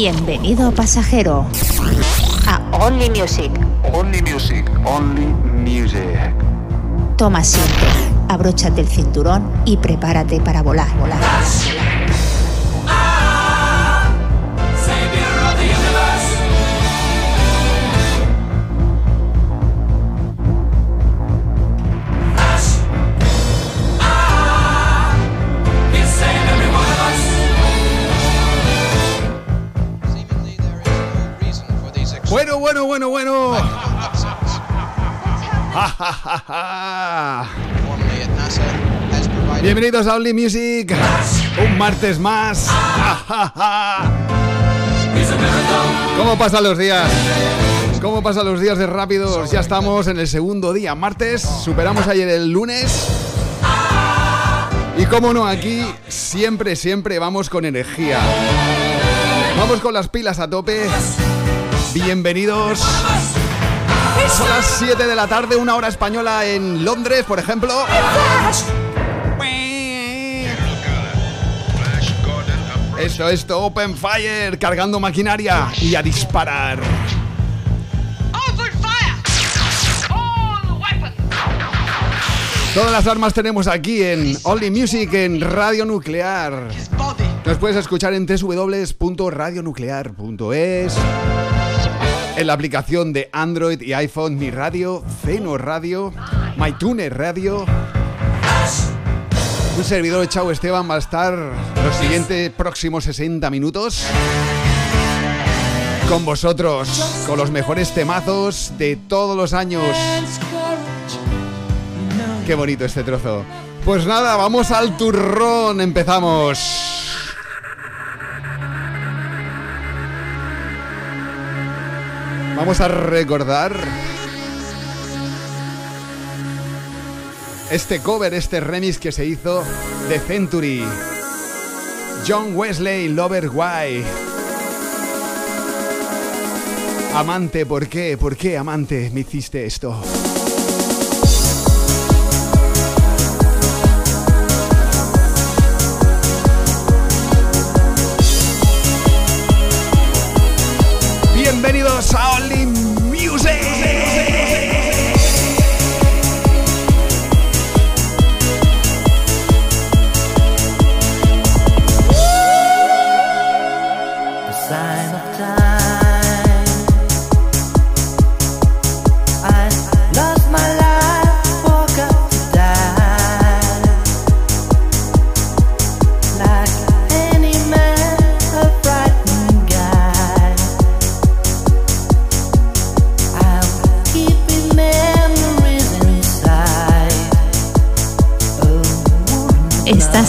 Bienvenido pasajero a Only Music. Only music, only music. Toma asiento, abróchate el cinturón y prepárate para volar, volar. Bueno, bueno, bueno. Bienvenidos a Only Music. Un martes más. ¿Cómo pasan los días? ¿Cómo pasan los días de rápidos? Ya estamos en el segundo día, martes. Superamos ayer el lunes. Y cómo no, aquí siempre, siempre vamos con energía. Vamos con las pilas a tope. Bienvenidos. Son las 7 de la tarde, una hora española en Londres, por ejemplo. Esto, esto, Open Fire, cargando maquinaria y a disparar. Todas las armas tenemos aquí en Only Music, en Radio Nuclear. Nos puedes escuchar en www.radionuclear.es en la aplicación de Android y iPhone Mi Radio, Zeno Radio, MyTuner Radio. Un servidor de Chau Esteban va a estar los siguientes próximos 60 minutos con vosotros, con los mejores temazos de todos los años. Qué bonito este trozo. Pues nada, vamos al turrón, empezamos. Vamos a recordar este cover, este remix que se hizo de Century. John Wesley, Lover Why. Amante, ¿por qué? ¿Por qué, amante, me hiciste esto?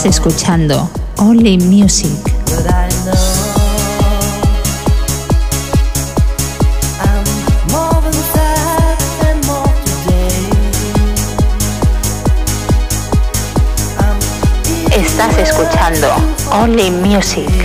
Estás escuchando Only Music. Estás escuchando Only Music.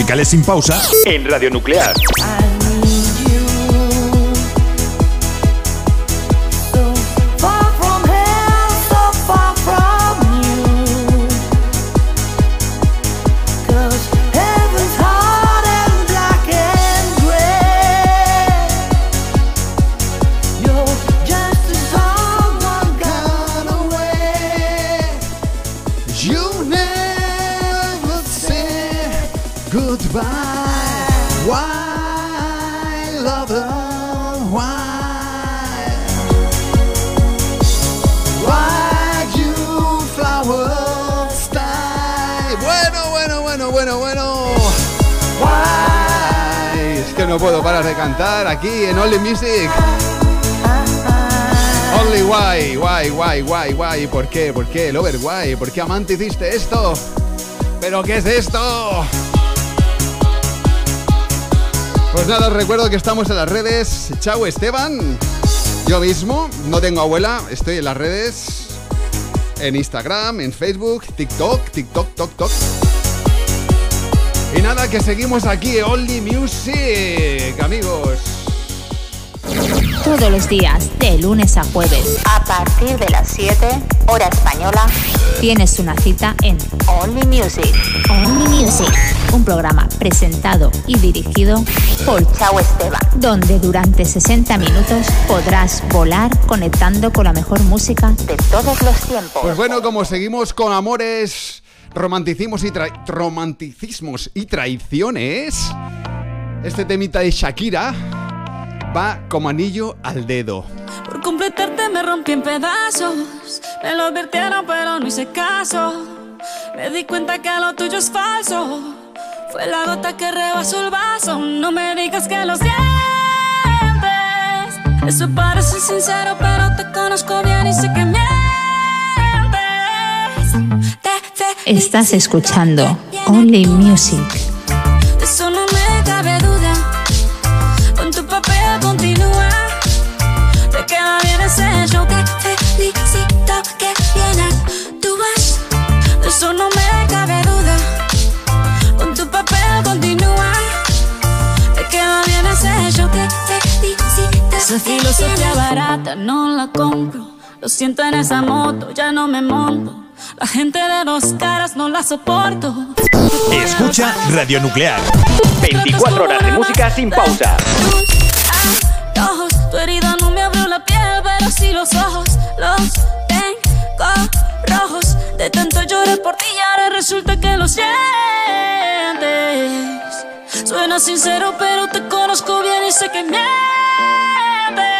Musicales sin pausa en Radio Nuclear. No puedo parar de cantar aquí en Only Music. Only why, why, why, why, why, ¿por qué? ¿Por qué? Lover, why, ¿por qué amante hiciste esto? ¿Pero qué es esto? Pues nada, os recuerdo que estamos en las redes. Chao Esteban. Yo mismo, no tengo abuela, estoy en las redes. En Instagram, en Facebook, TikTok, TikTok, Tok, Tok. Y nada, que seguimos aquí, Only Music, amigos. Todos los días, de lunes a jueves, a partir de las 7, hora española, tienes una cita en Only Music. Only Music, un programa presentado y dirigido por Chao Esteban, donde durante 60 minutos podrás volar conectando con la mejor música de todos los tiempos. Pues bueno, como seguimos con amores romanticismos y, romanticismos y traiciones, este temita de Shakira va como anillo al dedo. Por completarte me rompí en pedazos, me lo advirtieron pero no hice caso. Me di cuenta que lo tuyo es falso, fue la gota que rebasó el vaso. No me digas que lo sientes, eso parece sincero pero te conozco bien y sé que Estás escuchando Only Music. Eso no me cabe duda. Con tu papel continúa. Te queda bien ese show. Te felicito que bien tú vas. Eso no me cabe duda. Con tu papel continúa. Te queda bien ese show. Te felicito. Esa filosofía barata no la compro. Lo siento en esa moto, ya no me monto. La gente de dos caras no la soporto. Escucha Radio Nuclear. 24 horas de música sin pausa. Ojos, tu herida no me abrió la piel, pero sí los ojos. Los tengo rojos. De tanto llorar por ti, y ahora resulta que lo sientes. Suena sincero, pero te conozco bien y sé que mientes.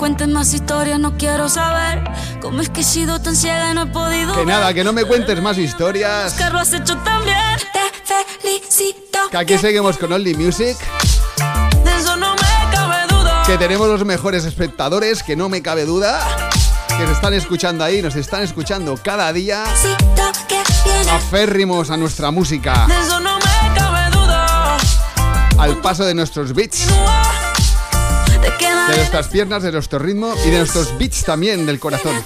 cuentes más historias, no quiero saber. ¿Cómo es que he sido tan ciega y no he podido Que nada, que no me cuentes más historias. Que lo has hecho también. Te felicito. Que aquí seguimos con Only Music. De eso no me cabe duda. Que tenemos los mejores espectadores, que no me cabe duda. Que nos están escuchando ahí, nos están escuchando cada día. Aférrimos a nuestra música. De eso no me cabe duda. Al paso de nuestros beats de nuestras piernas, de nuestro ritmo y de nuestros beats también del corazón.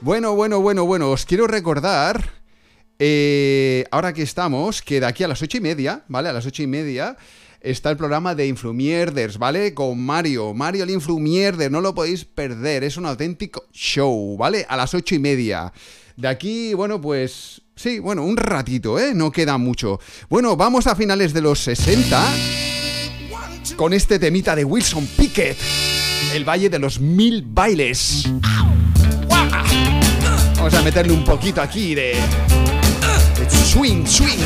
Bueno, bueno, bueno, bueno, os quiero recordar, eh, ahora que estamos, que de aquí a las ocho y media, ¿vale? A las ocho y media está el programa de Influmierders, ¿vale? Con Mario, Mario el Influmierder, no lo podéis perder, es un auténtico show, ¿vale? A las ocho y media. De aquí, bueno, pues sí, bueno, un ratito, ¿eh? No queda mucho. Bueno, vamos a finales de los 60 con este temita de Wilson Pickett, el Valle de los Mil Bailes. Vamos a meterle un poquito aquí de, de swing, swing.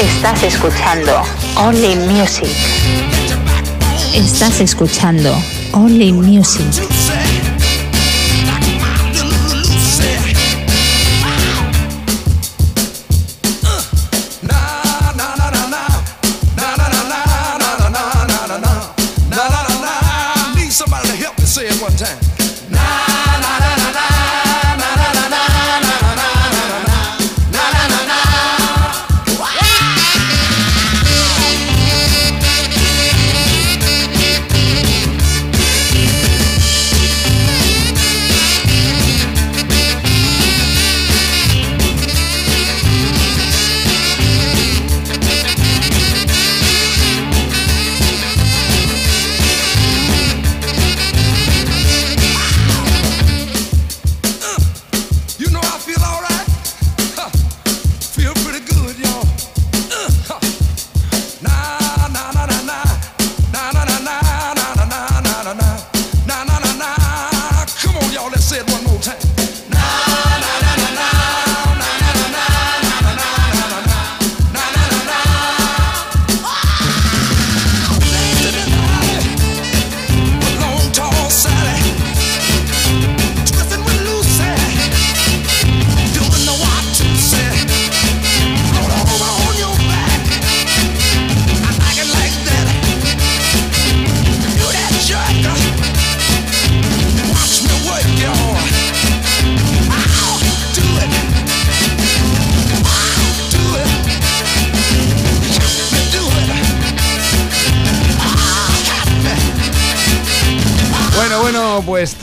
Estás escuchando Only Music. Estás escuchando Only Music.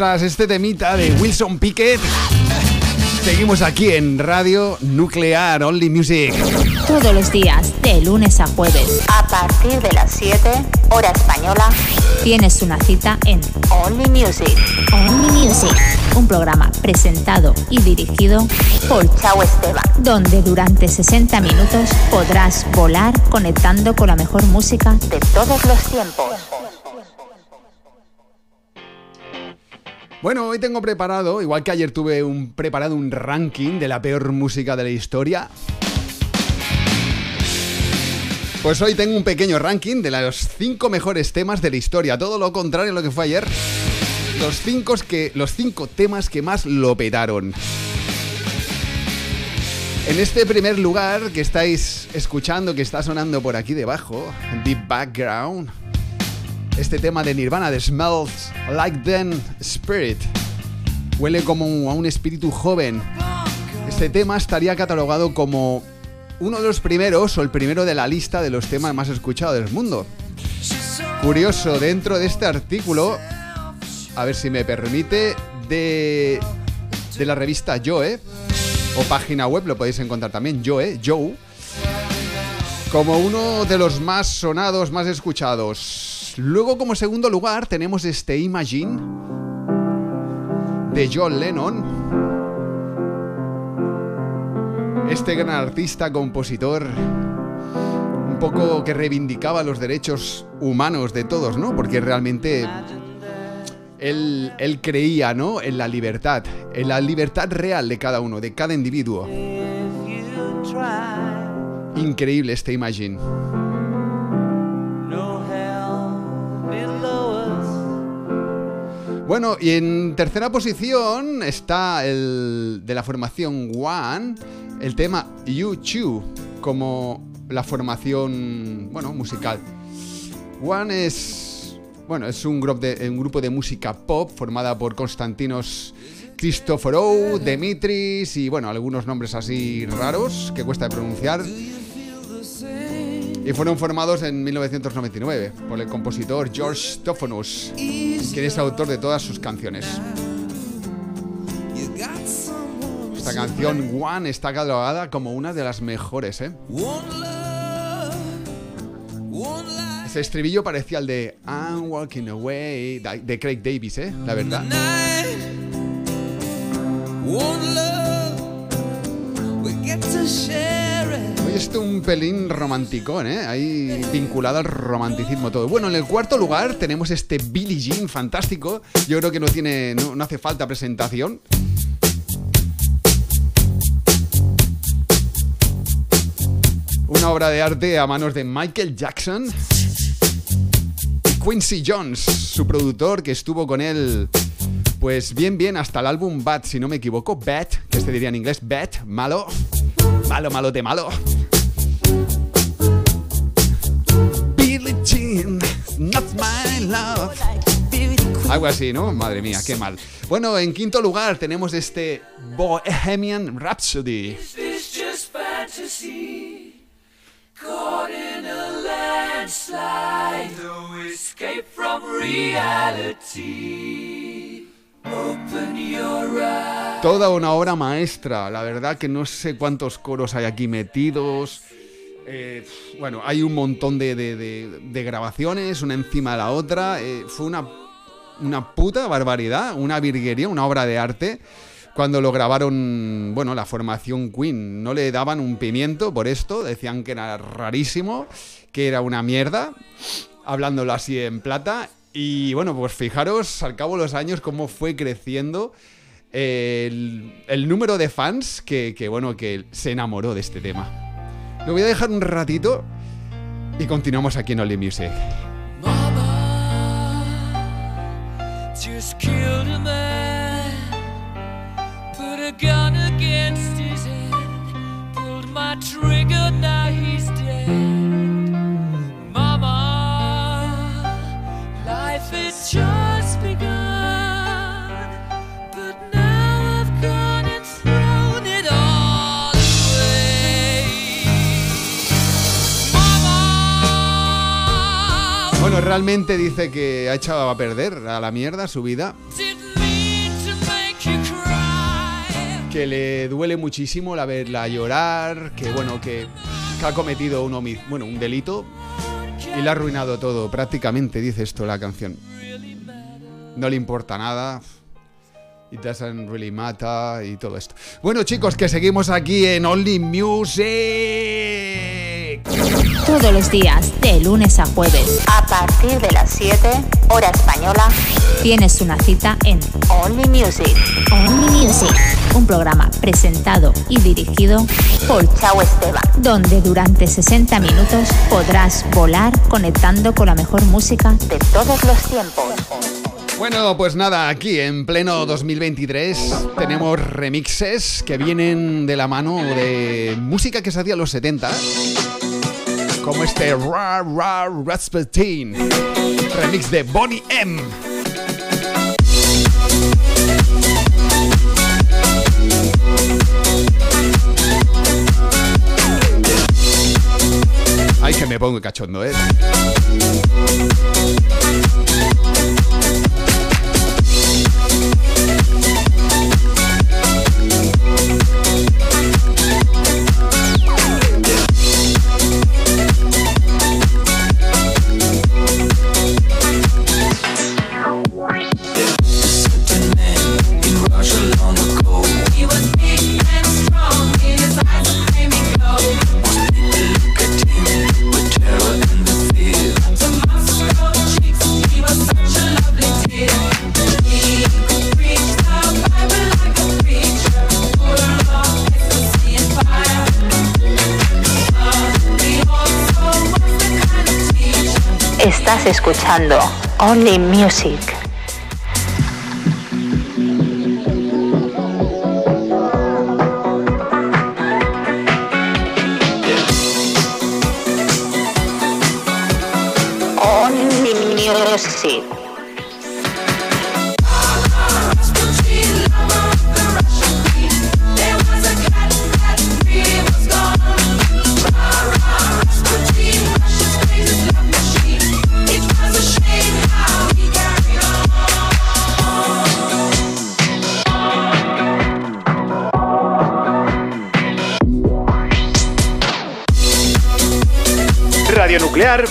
Tras este temita de Wilson Pickett, seguimos aquí en Radio Nuclear Only Music. Todos los días, de lunes a jueves, a partir de las 7, hora española, tienes una cita en Only Music. Only Music. Un programa presentado y dirigido por Chao Esteban, donde durante 60 minutos podrás volar conectando con la mejor música de todos los tiempos. Bueno, hoy tengo preparado, igual que ayer tuve un, preparado un ranking de la peor música de la historia. Pues hoy tengo un pequeño ranking de los 5 mejores temas de la historia. Todo lo contrario a lo que fue ayer. Los 5 que, los cinco temas que más lo petaron. En este primer lugar que estáis escuchando, que está sonando por aquí debajo, Deep Background, este tema de Nirvana, de Smells Like Then Spirit. Huele como a un espíritu joven. Este tema estaría catalogado como uno de los primeros o el primero de la lista de los temas más escuchados del mundo. Curioso, dentro de este artículo, a ver si me permite, de, de la revista Joe, o página web, lo podéis encontrar también, Joe, Joe, como uno de los más sonados, más escuchados. Luego, como segundo lugar, tenemos este Imagine de John Lennon. Este gran artista, compositor, un poco que reivindicaba los derechos humanos de todos, ¿no? Porque realmente él, él creía, ¿no? En la libertad, en la libertad real de cada uno, de cada individuo. Increíble este Imagine. Bueno, y en tercera posición está el de la formación One, el tema You Chew, como la formación, bueno, musical. One es, bueno, es un, grupo de, un grupo de música pop formada por Constantinos Christoforou, Demitris y, bueno, algunos nombres así raros que cuesta de pronunciar. Y fueron formados en 1999 por el compositor George Stephanus, quien es autor de todas sus canciones. Esta canción One está catalogada como una de las mejores, ¿eh? Ese estribillo parecía el de I'm Walking Away de Craig Davis, ¿eh? La verdad. Hoy esto un pelín romanticón, ¿eh? Ahí vinculado al romanticismo todo. Bueno, en el cuarto lugar tenemos este Billie Jean fantástico. Yo creo que no tiene, no, hace falta presentación. Una obra de arte a manos de Michael Jackson. Quincy Jones, su productor, que estuvo con él, pues bien, bien, hasta el álbum Bad, si no me equivoco. Bad, que se diría en inglés, Bad, malo. Malo, malo de malo. Billie Jean, not my love. Algo así, ¿no? Madre mía, qué mal. Bueno, en quinto lugar tenemos este Bohemian Rhapsody. No escape from reality. Toda una obra maestra. La verdad que no sé cuántos coros hay aquí metidos. Eh, bueno, hay un montón de grabaciones, una encima de la otra. Eh, fue una, una puta barbaridad, una virguería, una obra de arte. Cuando lo grabaron, bueno, la formación Queen, no le daban un pimiento por esto, decían que era rarísimo, que era una mierda, hablándolo así en plata. Y bueno, pues fijaros al cabo de los años cómo fue creciendo el, el número de fans que, que, bueno, que se enamoró de este tema. Lo voy a dejar un ratito y continuamos aquí en Only Music. Mama just. Put a gun against his head. Pulled my trigger, now he's dead. Bueno, realmente dice que ha echado a perder a la mierda su vida, que le duele muchísimo la verla llorar, que bueno, que, que ha cometido un, bueno, un delito y le ha arruinado todo, prácticamente dice esto la canción. No le importa nada. It doesn't really matter y todo esto. Bueno, chicos, que seguimos aquí en Only Music. Todos los días, de lunes a jueves, A partir de las 7, hora española, tienes una cita en Only Music. Only Music, un programa presentado y dirigido por Chao Esteban. donde durante 60 minutos podrás volar conectando con la mejor música De todos los tiempos. Bueno, pues nada, aquí en pleno 2023 tenemos remixes que vienen de la mano de música que se hacía en los 70, como este Ra Ra Rasputin, remix de Bonnie M. Ay, que me pongo cachondo, ¿eh? Escuchando Only Music.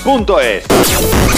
Radionuclear.es Bueno,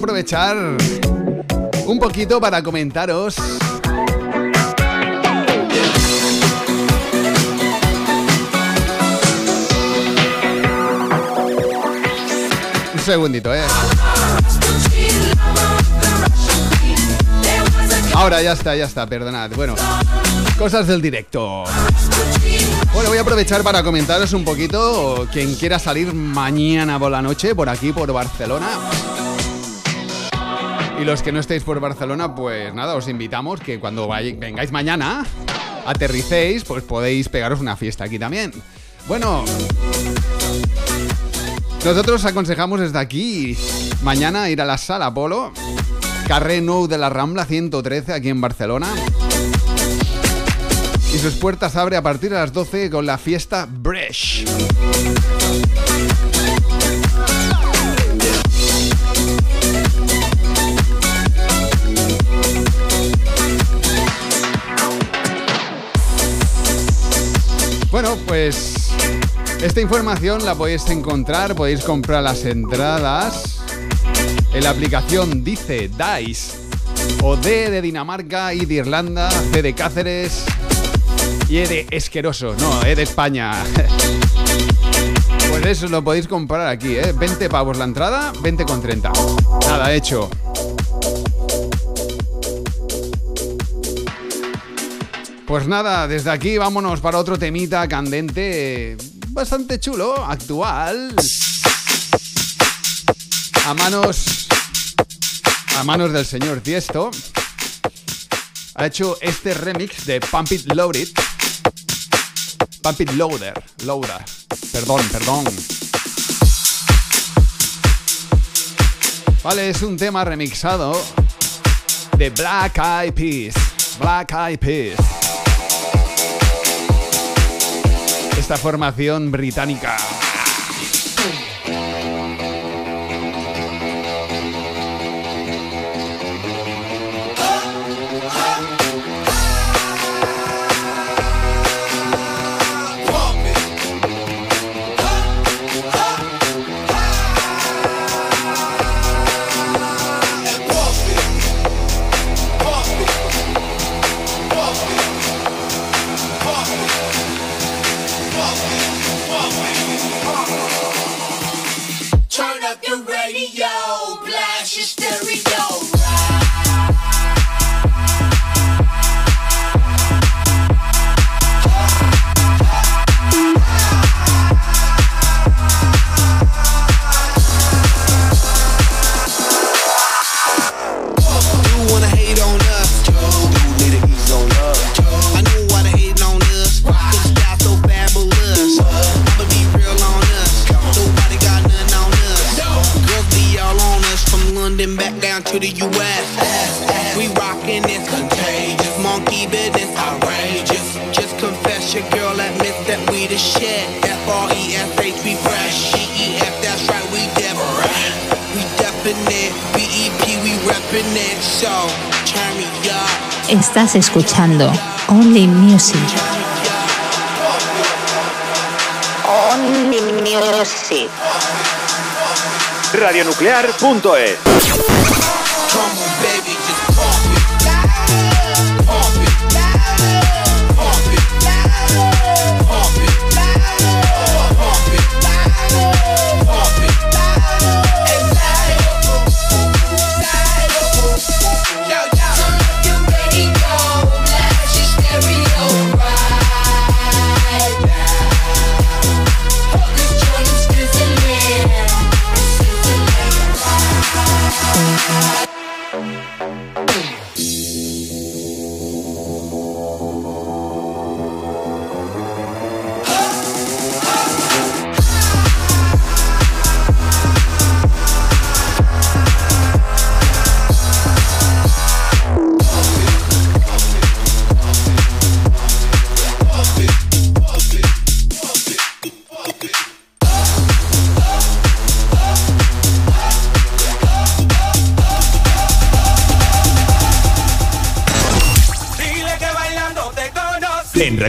aprovechar un poquito para comentaros Un segundito, ¿eh? Ahora ya está, ya está, perdonad. Bueno, cosas del directo. Bueno, voy a aprovechar para comentaros un poquito quien quiera salir mañana por la noche por aquí, por Barcelona. Y los que no estéis por Barcelona, pues nada, os invitamos que cuando vengáis mañana, aterricéis, pues podéis pegaros una fiesta aquí también. Bueno, nosotros aconsejamos desde aquí mañana ir a la sala Polo, Carré Nou de la Rambla 113 aquí en Barcelona. Y sus puertas abre a partir de las 12 con la fiesta Bresh. Bueno, pues esta información la podéis encontrar, podéis comprar las entradas en la aplicación Dice Dice o D de Dinamarca, I de Irlanda, C de Cáceres y E de Esqueroso, no, E de España. Pues eso lo podéis comprar aquí, ¿eh? 20 pavos la entrada, 20 con 30. Nada, hecho. Pues nada, desde aquí vámonos para otro temita candente, bastante chulo, actual. A manos. A manos del señor Tiesto. Ha hecho este remix de Pump It Loaded. Pump It Loader. Loader. Perdón, perdón. Vale, es un tema remixado de Black Eyed Peas. Black Eyed Peas. Esta formación británica. Escuchando Only Music. Only Music. Radionuclear.es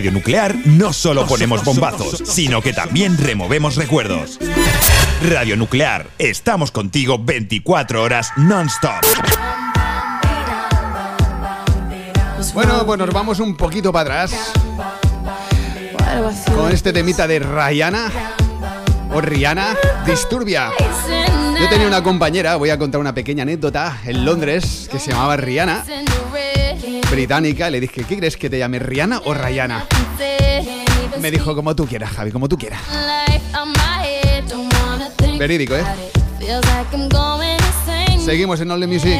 Radio Nuclear no solo ponemos bombazos, sino que también removemos recuerdos. Radio Nuclear. Estamos contigo 24 horas non-stop. Bueno, pues nos vamos un poquito para atrás con este temita de Rihanna o Rihanna Disturbia. Yo tenía una compañera, voy a contar una pequeña anécdota, en Londres, que se llamaba Rihanna, británica, le dije, ¿qué crees que te llame, Rihanna o Rihanna? Me dijo, como tú quieras, Javi, como tú quieras. Verídico, ¿eh? Seguimos en All the Music.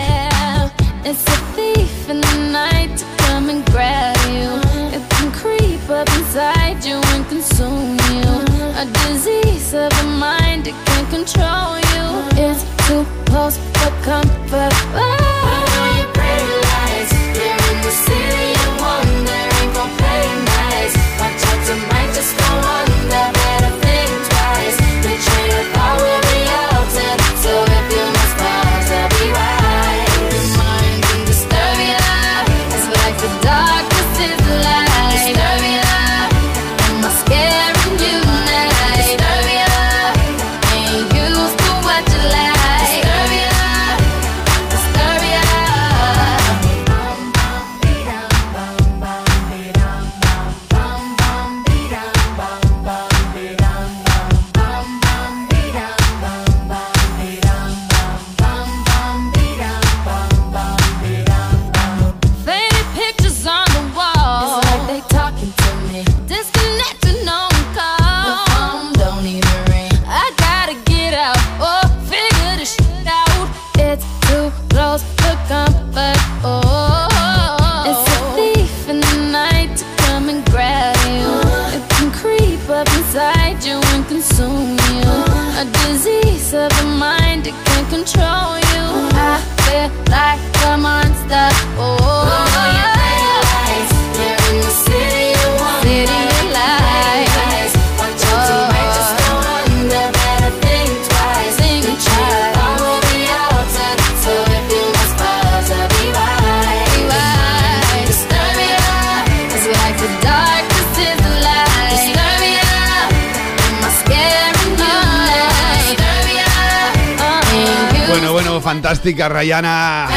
Fantástica Rihanna.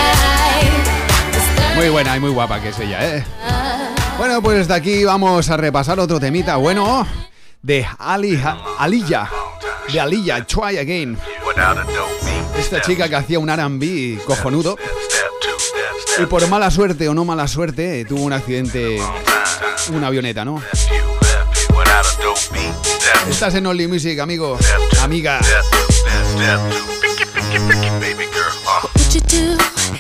Muy buena y muy guapa que es ella, ¿eh? Bueno, pues desde aquí vamos a repasar otro temita bueno de Ali. De Aliyah, Try Again. Esta chica que hacía un R&B cojonudo. Y por mala suerte o no mala suerte, tuvo un accidente, una avioneta, ¿no? Estás en Only Music, amigo, amiga. Would you do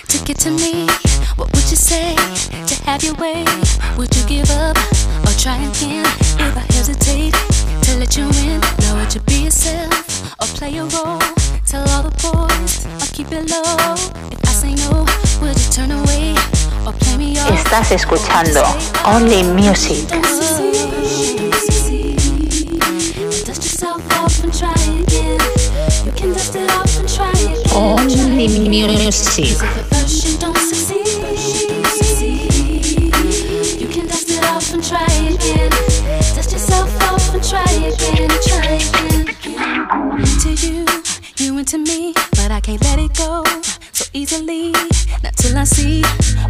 to get to me? What would you say to have your way? Would you give up or try again? If I hesitate to let you in, now would you be yourself or play a role? Tell all the boys or keep it low. If I say no, would you turn away or play me off? Estás escuchando Only Music. Dust yourself off and try again. You can dust it off and try again. Only Music. First you don't succeed, you can dust it off and try again. Dust yourself off and try again, try again. To you, and to me, but I can't let it go so easily. Not till I see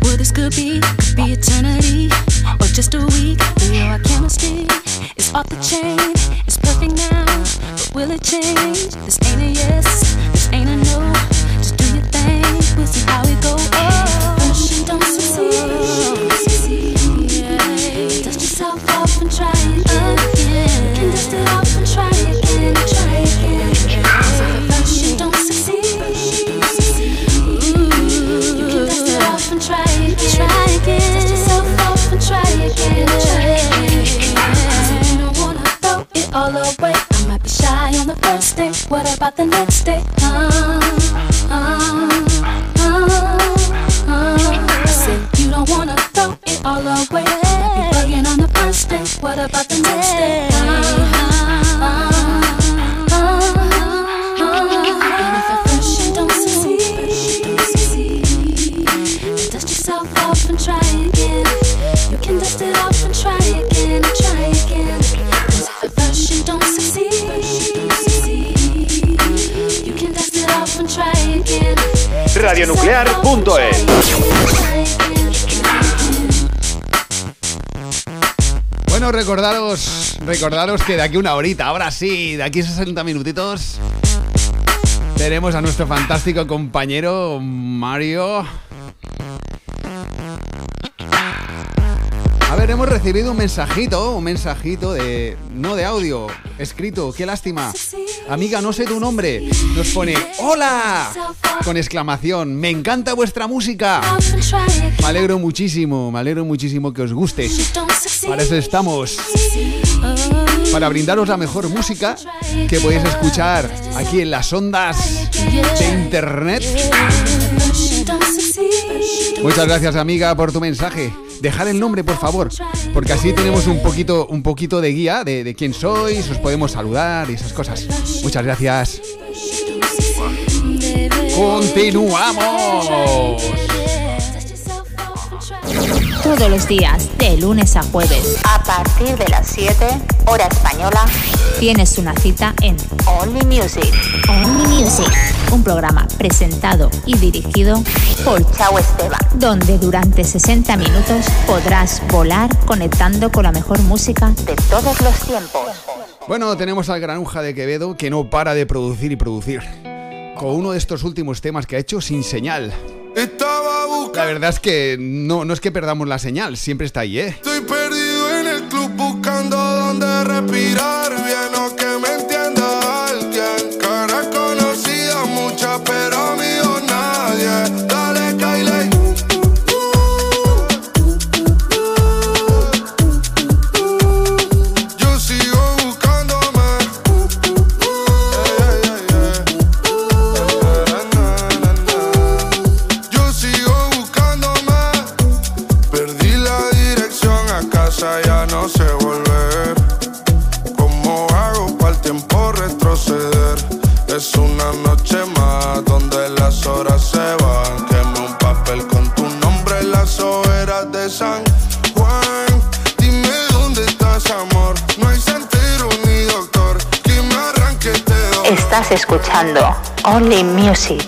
what this could be. Could be eternity or just a week. We know our chemistry is off the chain. It's perfect now, but will it change? This ain't a yes, this ain't a no. Just do your thing, we'll see how it go. Oh. Try again. Dust yourself off and try again. Recordaros, que de aquí una horita, ahora sí, de aquí 60 minutitos, tenemos a nuestro fantástico compañero Mario. A ver, hemos recibido un mensajito, un mensajito de. no de audio, escrito, qué lástima. Amiga, no sé tu nombre. Nos pone ¡Hola! Con exclamación. Me encanta vuestra música. Me alegro muchísimo, me alegro muchísimo que os guste. Para eso estamos. Para brindaros la mejor música que podéis escuchar aquí en las ondas de internet. Muchas gracias amiga por tu mensaje. Dejar el nombre, por favor, porque así tenemos un poquito, un poquito de guía de, de quién sois, os podemos saludar y esas cosas. Muchas gracias. Continuamos. Todos los días, de lunes a jueves, A partir de las 7, hora española, tienes una cita en Only Music. Only Music, un programa presentado y dirigido por Chao Esteban. donde durante 60 minutos podrás volar conectando con la mejor música De todos los tiempos. Bueno, tenemos al granuja de Quevedo que no para de producir y producir. Con uno de estos últimos temas que ha hecho sin señal. Estaba buscando. La verdad es que no, no es que perdamos la señal, siempre está ahí, ¿eh? Estoy perdido en el club buscando dónde respirar escuchando Only Music.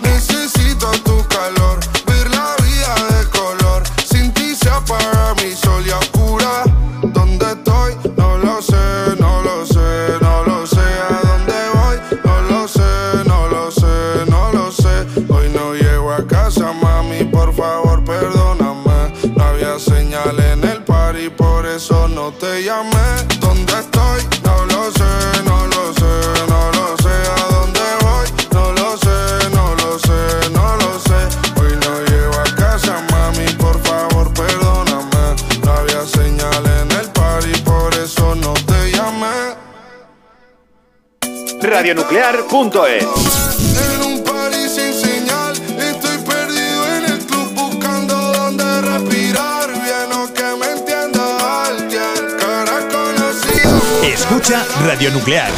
Conocida. Escucha Radio Nuclear.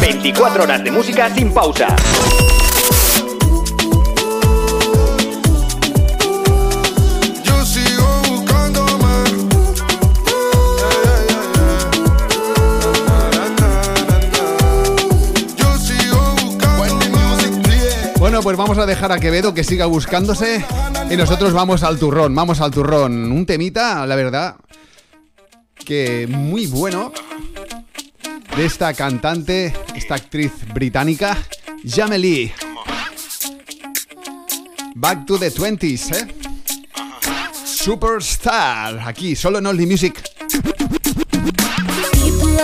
24 horas de música sin pausa. Vamos a dejar a Quevedo que siga buscándose y nosotros vamos al turrón, vamos al turrón. Un temita, la verdad, que muy bueno de esta cantante, esta actriz británica, Jamie Back to the 20s, ¿eh? Superstar, aquí, solo en Only Music. People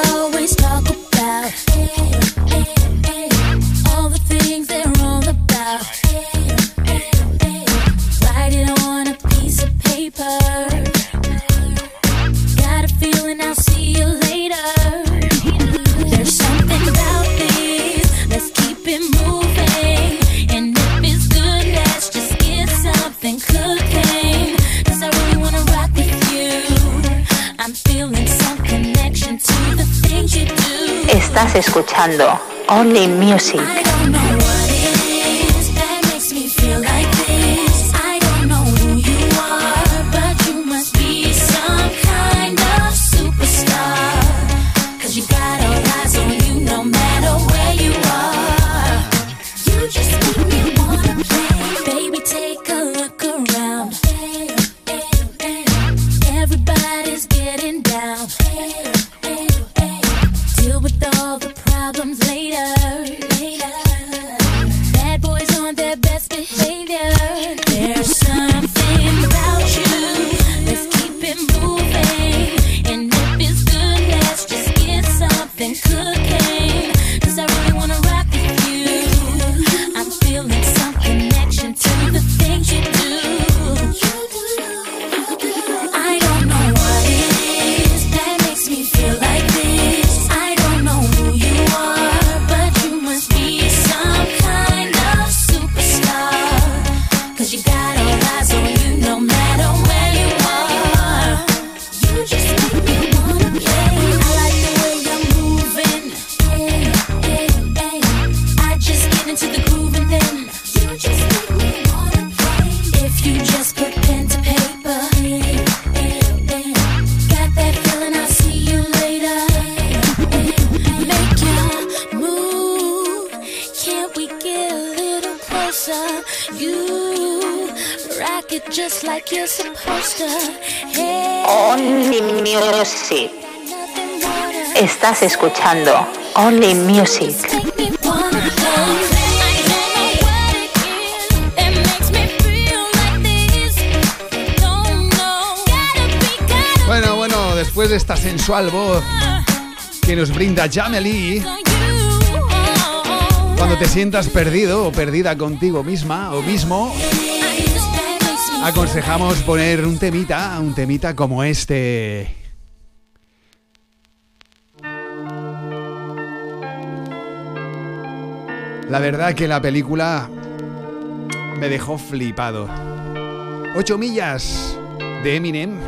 Estás escuchando Only Music. Be, gotta Bueno, bueno, después de esta sensual voz que nos brinda Jameli, cuando te sientas perdido o perdida contigo misma o mismo, aconsejamos poner un temita, un temita como este. La verdad que la película me dejó flipado. Ocho millas de Eminem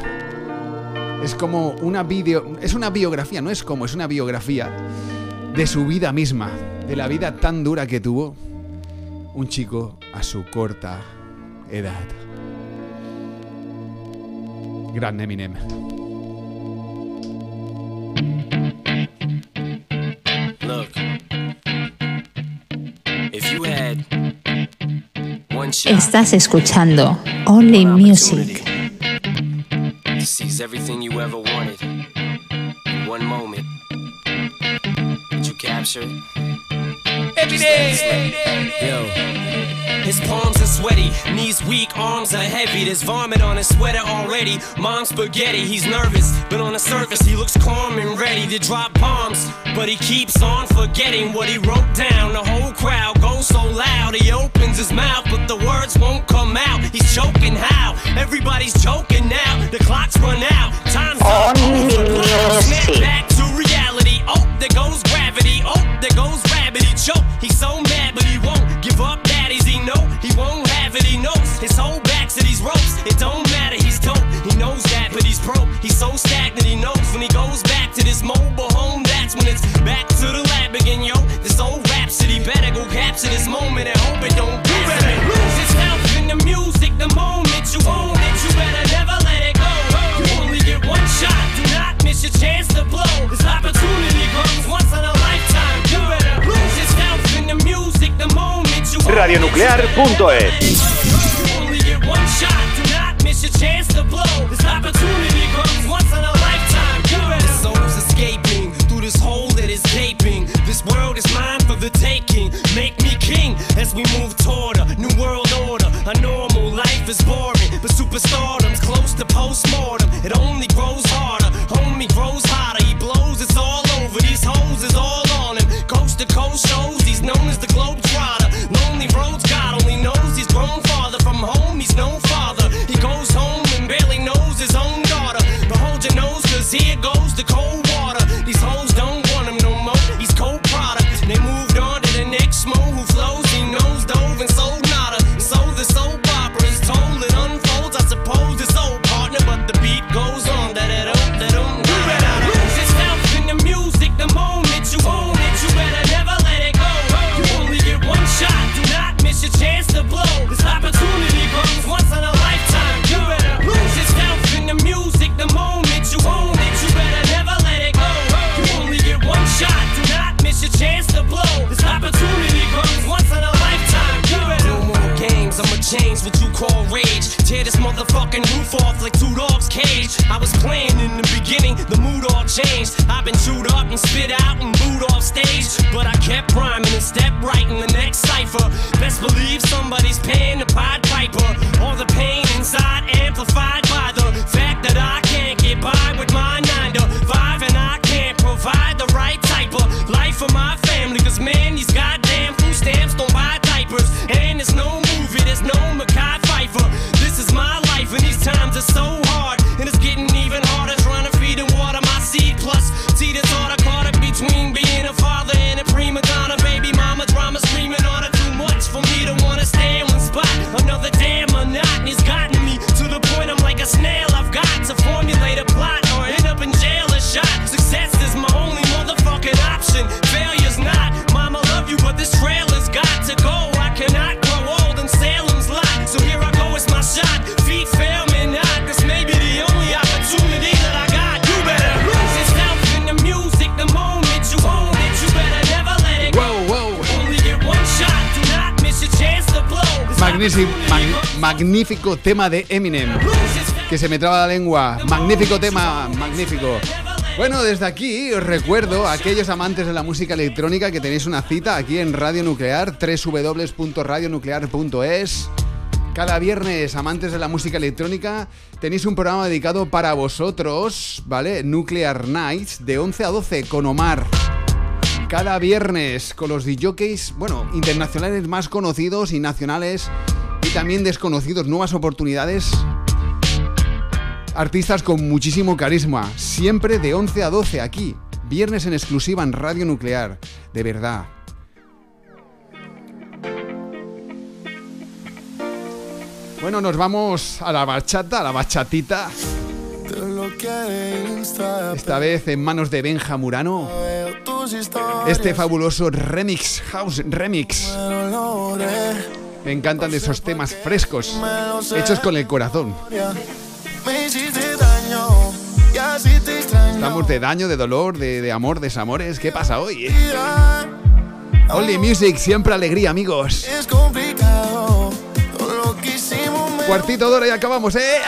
es como una video, es una biografía, no es como, es una biografía de su vida misma, de la vida tan dura que tuvo un chico a su corta edad. Gran Eminem. Estás escuchando Only Music. to seize everything you ever wanted in one moment, would you capture it? Just let it slip. Yo. His palms are sweaty, knees weak, arms are heavy. There's vomit on his sweater already. Mom's spaghetti, he's nervous, but on the surface he looks calm and ready to drop bombs. But he keeps on forgetting what he wrote down. The whole crowd goes so loud, he opens his mouth, but the words won't come out. He's choking how? Everybody's joking now. The clock's run out, time's up. Snap back to reality. Oh, there goes gravity. Oh, there goes. He choke. He's so mad, It don't matter. He's dope. He knows that, but he's broke. He's so stagnant. He knows when he goes back to this mobile home. That's when it's back to the lab again, yo. This old rhapsody better go capture this moment and hope it don't you better lose yourself in the music. The moment you own it, you better never let it go. You only get one shot. Do not miss your chance to blow. This opportunity comes once in a lifetime. You better lose yourself in the music. The moment you own it, Radionuclear.es to blow. This opportunity comes once in a lifetime. You better. Soul's escaping through this hole that is gaping. This world is mine for the taking. Make me king as we move toward a new world order. A normal life is boring, but superstardom's close to postmortem. It only cage. I was playing in the beginning, the mood all changed. I've been chewed up and spit out and booed off stage. But I kept rhyming and stepped right in the next cipher. Magnífico tema de Eminem. Que se me traba la lengua. Magnífico tema, magnífico. Bueno, desde aquí os recuerdo a aquellos amantes de la música electrónica que tenéis una cita aquí en Radio Nuclear, www.radionuclear.es. Cada viernes, amantes de la música electrónica, tenéis un programa dedicado para vosotros, ¿vale? Nuclear Nights, de 11 a 12, con Omar. Cada viernes, con los DJs, bueno, internacionales más conocidos y nacionales, también desconocidos, nuevas oportunidades. Artistas con muchísimo carisma, siempre de 11 a 12 aquí, viernes en exclusiva en Radio Nuclear, de verdad. Bueno, nos vamos a la bachata, a la bachatita. Esta vez en manos de Benja Murano. Este fabuloso remix, house remix. Me encantan esos temas frescos, hechos con el corazón. Estamos de daño, de dolor, de, de amor, desamores. ¿Qué pasa hoy? Only Music, siempre alegría, amigos. Es complicado Cuartito de hora y acabamos, ¿eh?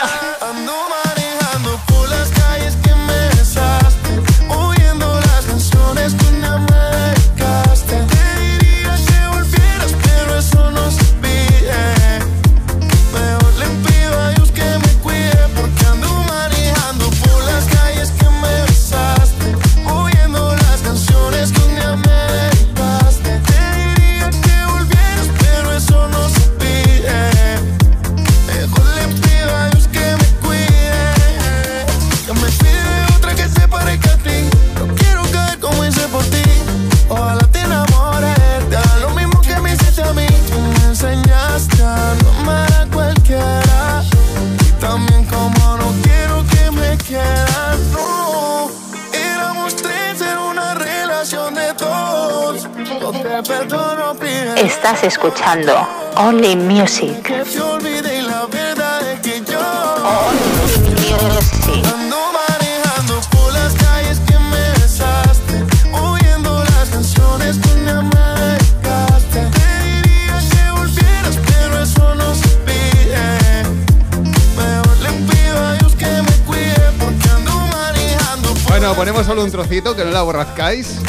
Me cuide porque ando manejando por Bueno, ponemos solo un trocito que no la borrazcáis.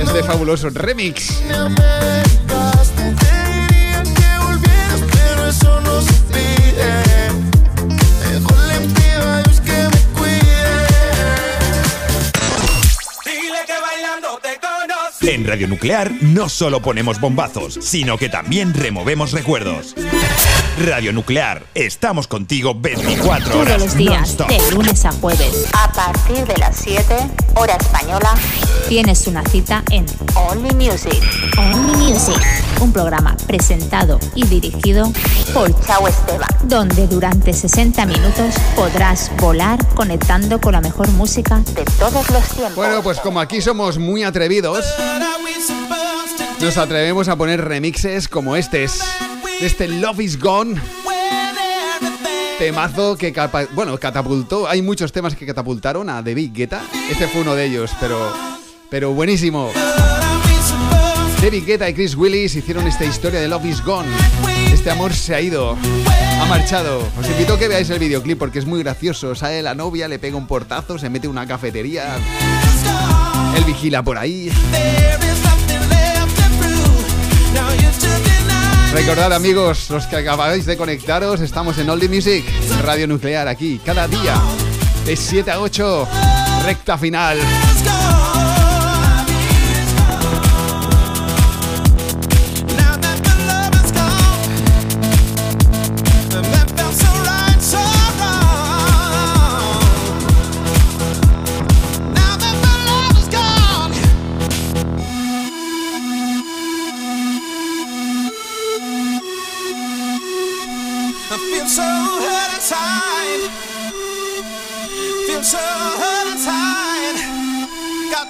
Este fabuloso remix. En Radio Nuclear no solo ponemos bombazos, sino que también removemos recuerdos. Radio Nuclear, estamos contigo 24 Todos horas. los días, de lunes a jueves, A partir de las 7, hora española, tienes una cita en Only Music. Only Music, un programa presentado y dirigido por Chao Esteban. donde durante 60 minutos podrás volar conectando con la mejor música De todos los tiempos. Bueno, pues como aquí somos muy atrevidos, nos atrevemos a poner remixes como este, este Love is Gone. Temazo que bueno, catapultó. Hay muchos temas que catapultaron a David Guetta. Este fue uno de ellos, pero, pero buenísimo. David Guetta y Chris Willis hicieron esta historia de Love is Gone. Este amor se ha ido, ha marchado. Os invito a que veáis el videoclip porque es muy gracioso. Sale la novia, le pega un portazo, se mete en una cafetería. Él vigila por ahí. Recordad amigos, los que acabáis de conectaros, estamos en Oldie Music, Radio Nuclear aquí, cada día, de 7 a 8, recta final.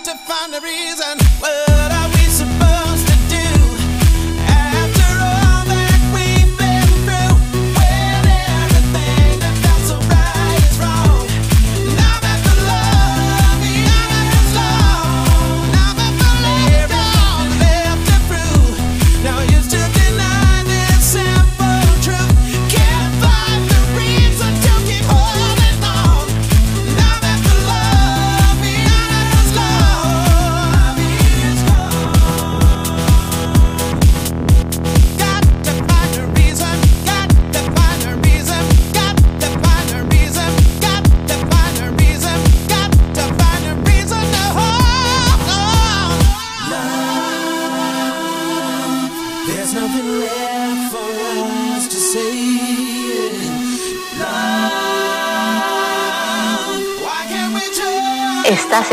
To find a reason. What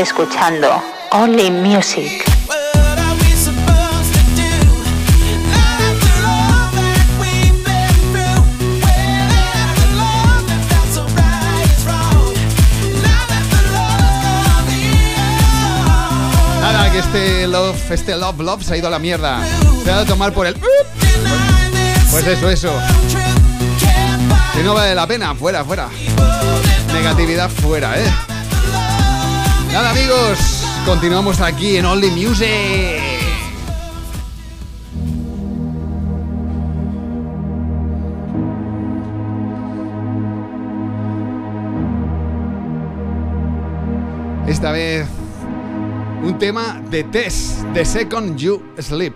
escuchando Only Music. Nada, que este love, este love, love se ha ido a la mierda. Se ha dado a tomar por el. Pues eso, eso. Si no vale la pena, fuera, fuera. Negatividad fuera, ¿eh? Nada, amigos. Continuamos aquí en Only Music. Esta vez un tema de Tess, The Second You Sleep.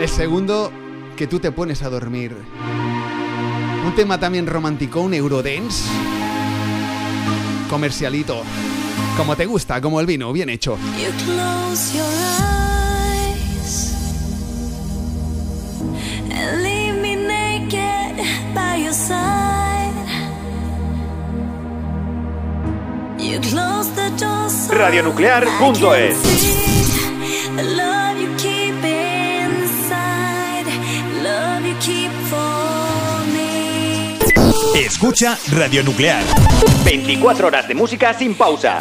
El segundo que tú te pones a dormir. Un tema también romántico, un Eurodance. Comercialito. Como te gusta, como el vino, bien hecho. You close your eyes and leave me naked by your side. You close the door so Radionuclear.es Escucha Radio Nuclear. 24 horas de música sin pausa.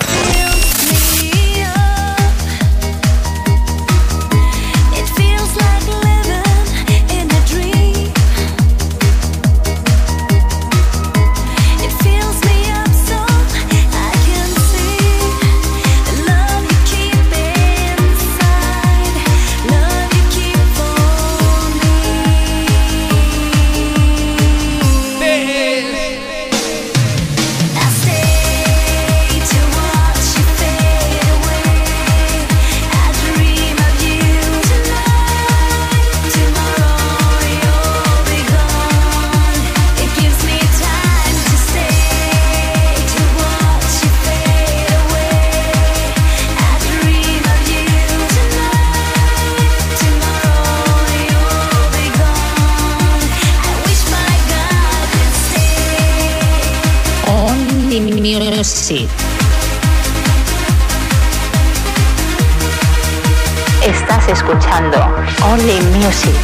Estás escuchando Only Music.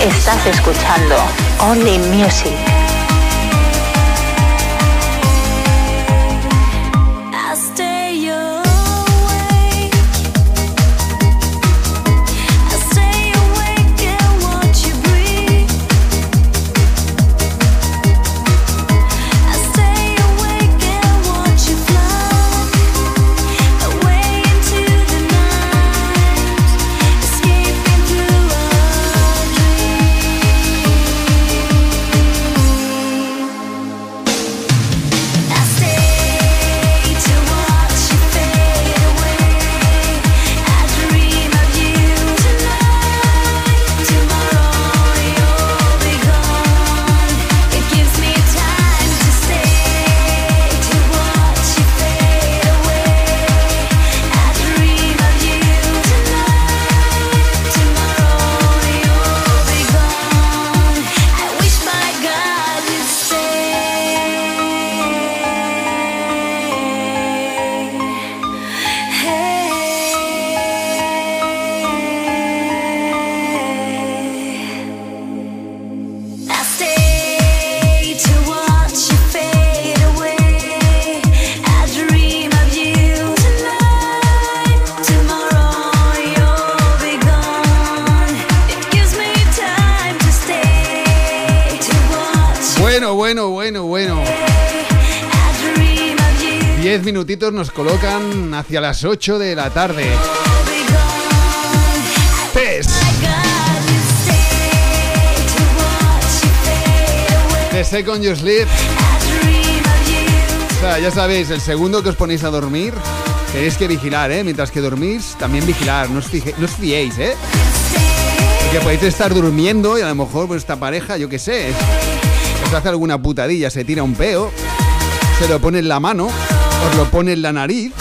Estás escuchando Only Music. Hacia las 8 de la tarde. Tess, The Second You Sleep. O sea, ya sabéis, el segundo que os ponéis a dormir, tenéis que vigilar, ¿eh? Mientras que dormís, también vigilar. No os, fije- fiéis, ¿eh? Porque podéis estar durmiendo y a lo mejor vuestra pareja, yo qué sé, os hace alguna putadilla, se tira un peo, se lo pone en la mano, os lo pone en la nariz,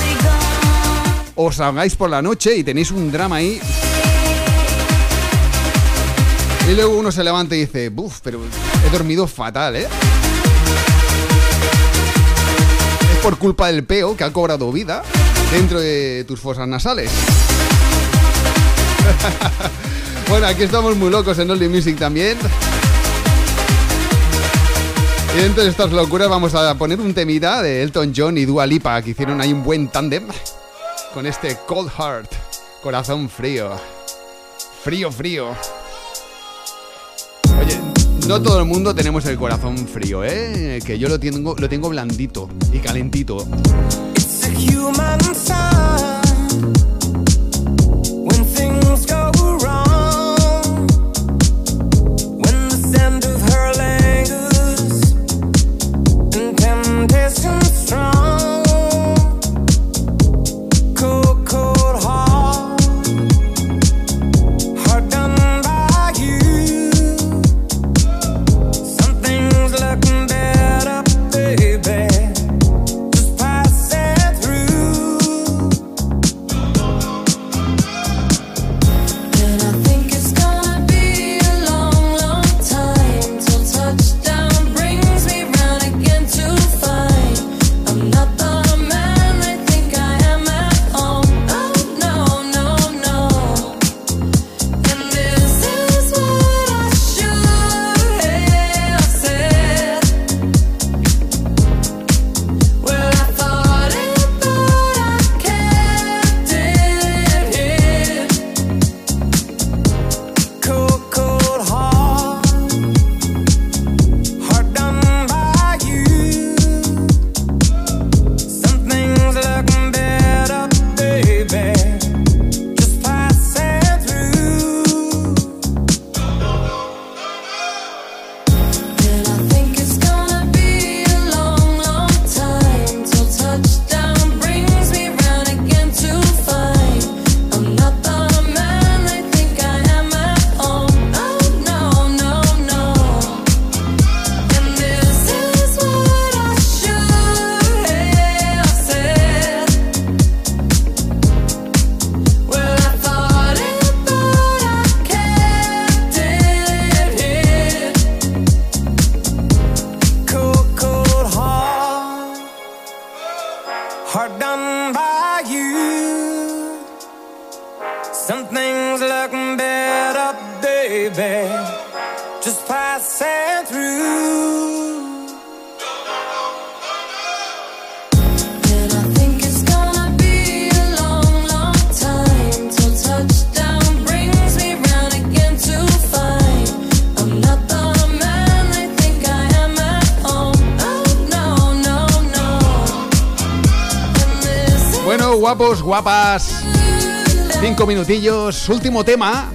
os ahogáis por la noche y tenéis un drama ahí. Y luego uno se levanta y dice, buf, pero he dormido fatal, ¿eh? Es por culpa del peo que ha cobrado vida. dentro de tus fosas nasales. bueno, aquí estamos muy locos en Only Music también. Y dentro de estas locuras vamos a poner un temita de Elton John y Dua Lipa, que hicieron ahí un buen tándem con este Cold Heart, corazón frío. Frío, frío. Oye, no todo el mundo tenemos el corazón frío, ¿eh? Que yo lo tengo, lo tengo blandito y calentito. Guapas. Cinco minutillos. Último tema.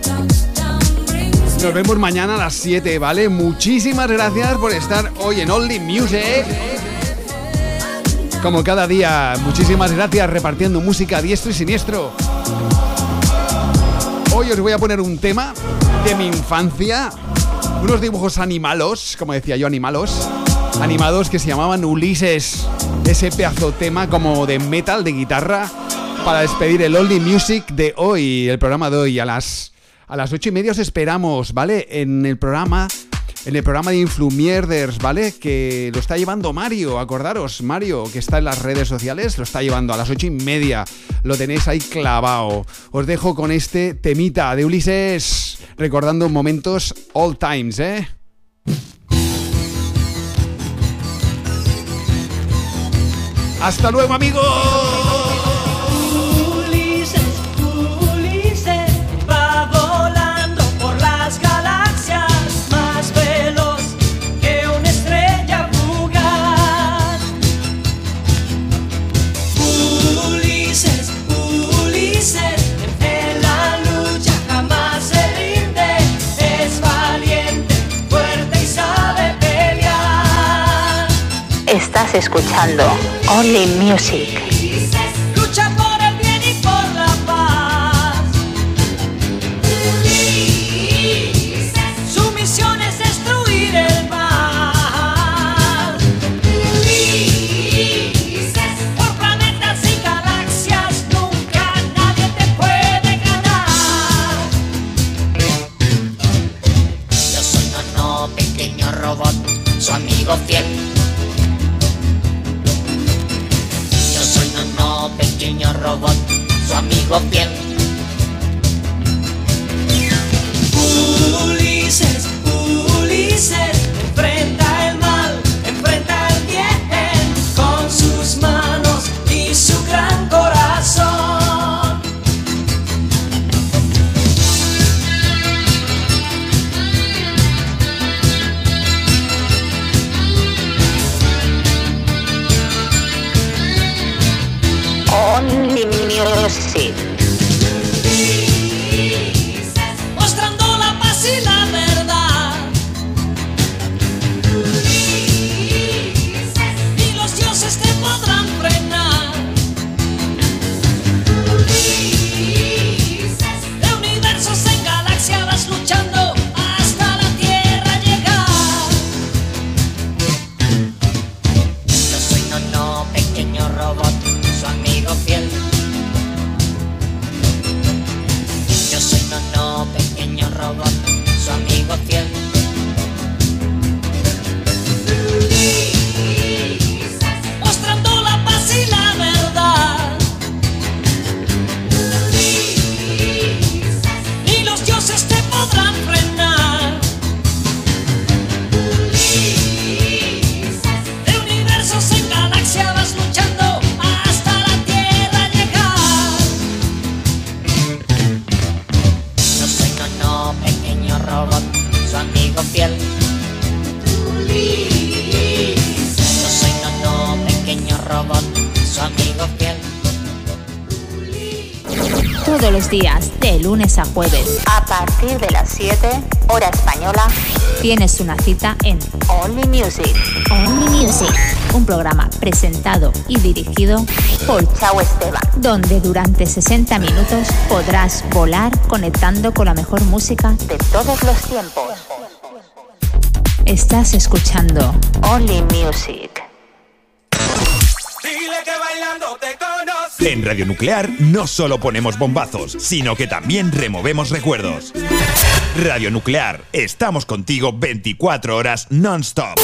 Nos vemos mañana a las 7, ¿vale? Muchísimas gracias por estar hoy en Only Music. Como cada día, muchísimas gracias repartiendo música diestro y siniestro. Hoy os voy a poner un tema de mi infancia. Unos dibujos animalos, como decía yo, animalos. Animados que se llamaban Ulises. Ese pedazo tema como de metal, de guitarra. Para despedir el Only Music de hoy, el programa de hoy. A las, a las ocho y media os esperamos, ¿vale? En el programa en el programa de Influmierders, ¿vale? Que lo está llevando Mario, acordaros, Mario, que está en las redes sociales, lo está llevando a las ocho y media, lo tenéis ahí clavado. Os dejo con este temita de Ulises, recordando momentos all times, ¿eh? Hasta luego, amigos. Escuchando Only Music. Su lunes a jueves, A partir de las 7, hora española, tienes una cita en Only Music. Only Music, un programa presentado y dirigido por Chao Esteban. donde durante 60 minutos podrás volar conectando con la mejor música De todos los tiempos. Estás escuchando Only Music. En Radio Nuclear no solo ponemos bombazos, sino que también removemos recuerdos. Radio Nuclear, estamos contigo 24 horas non-stop.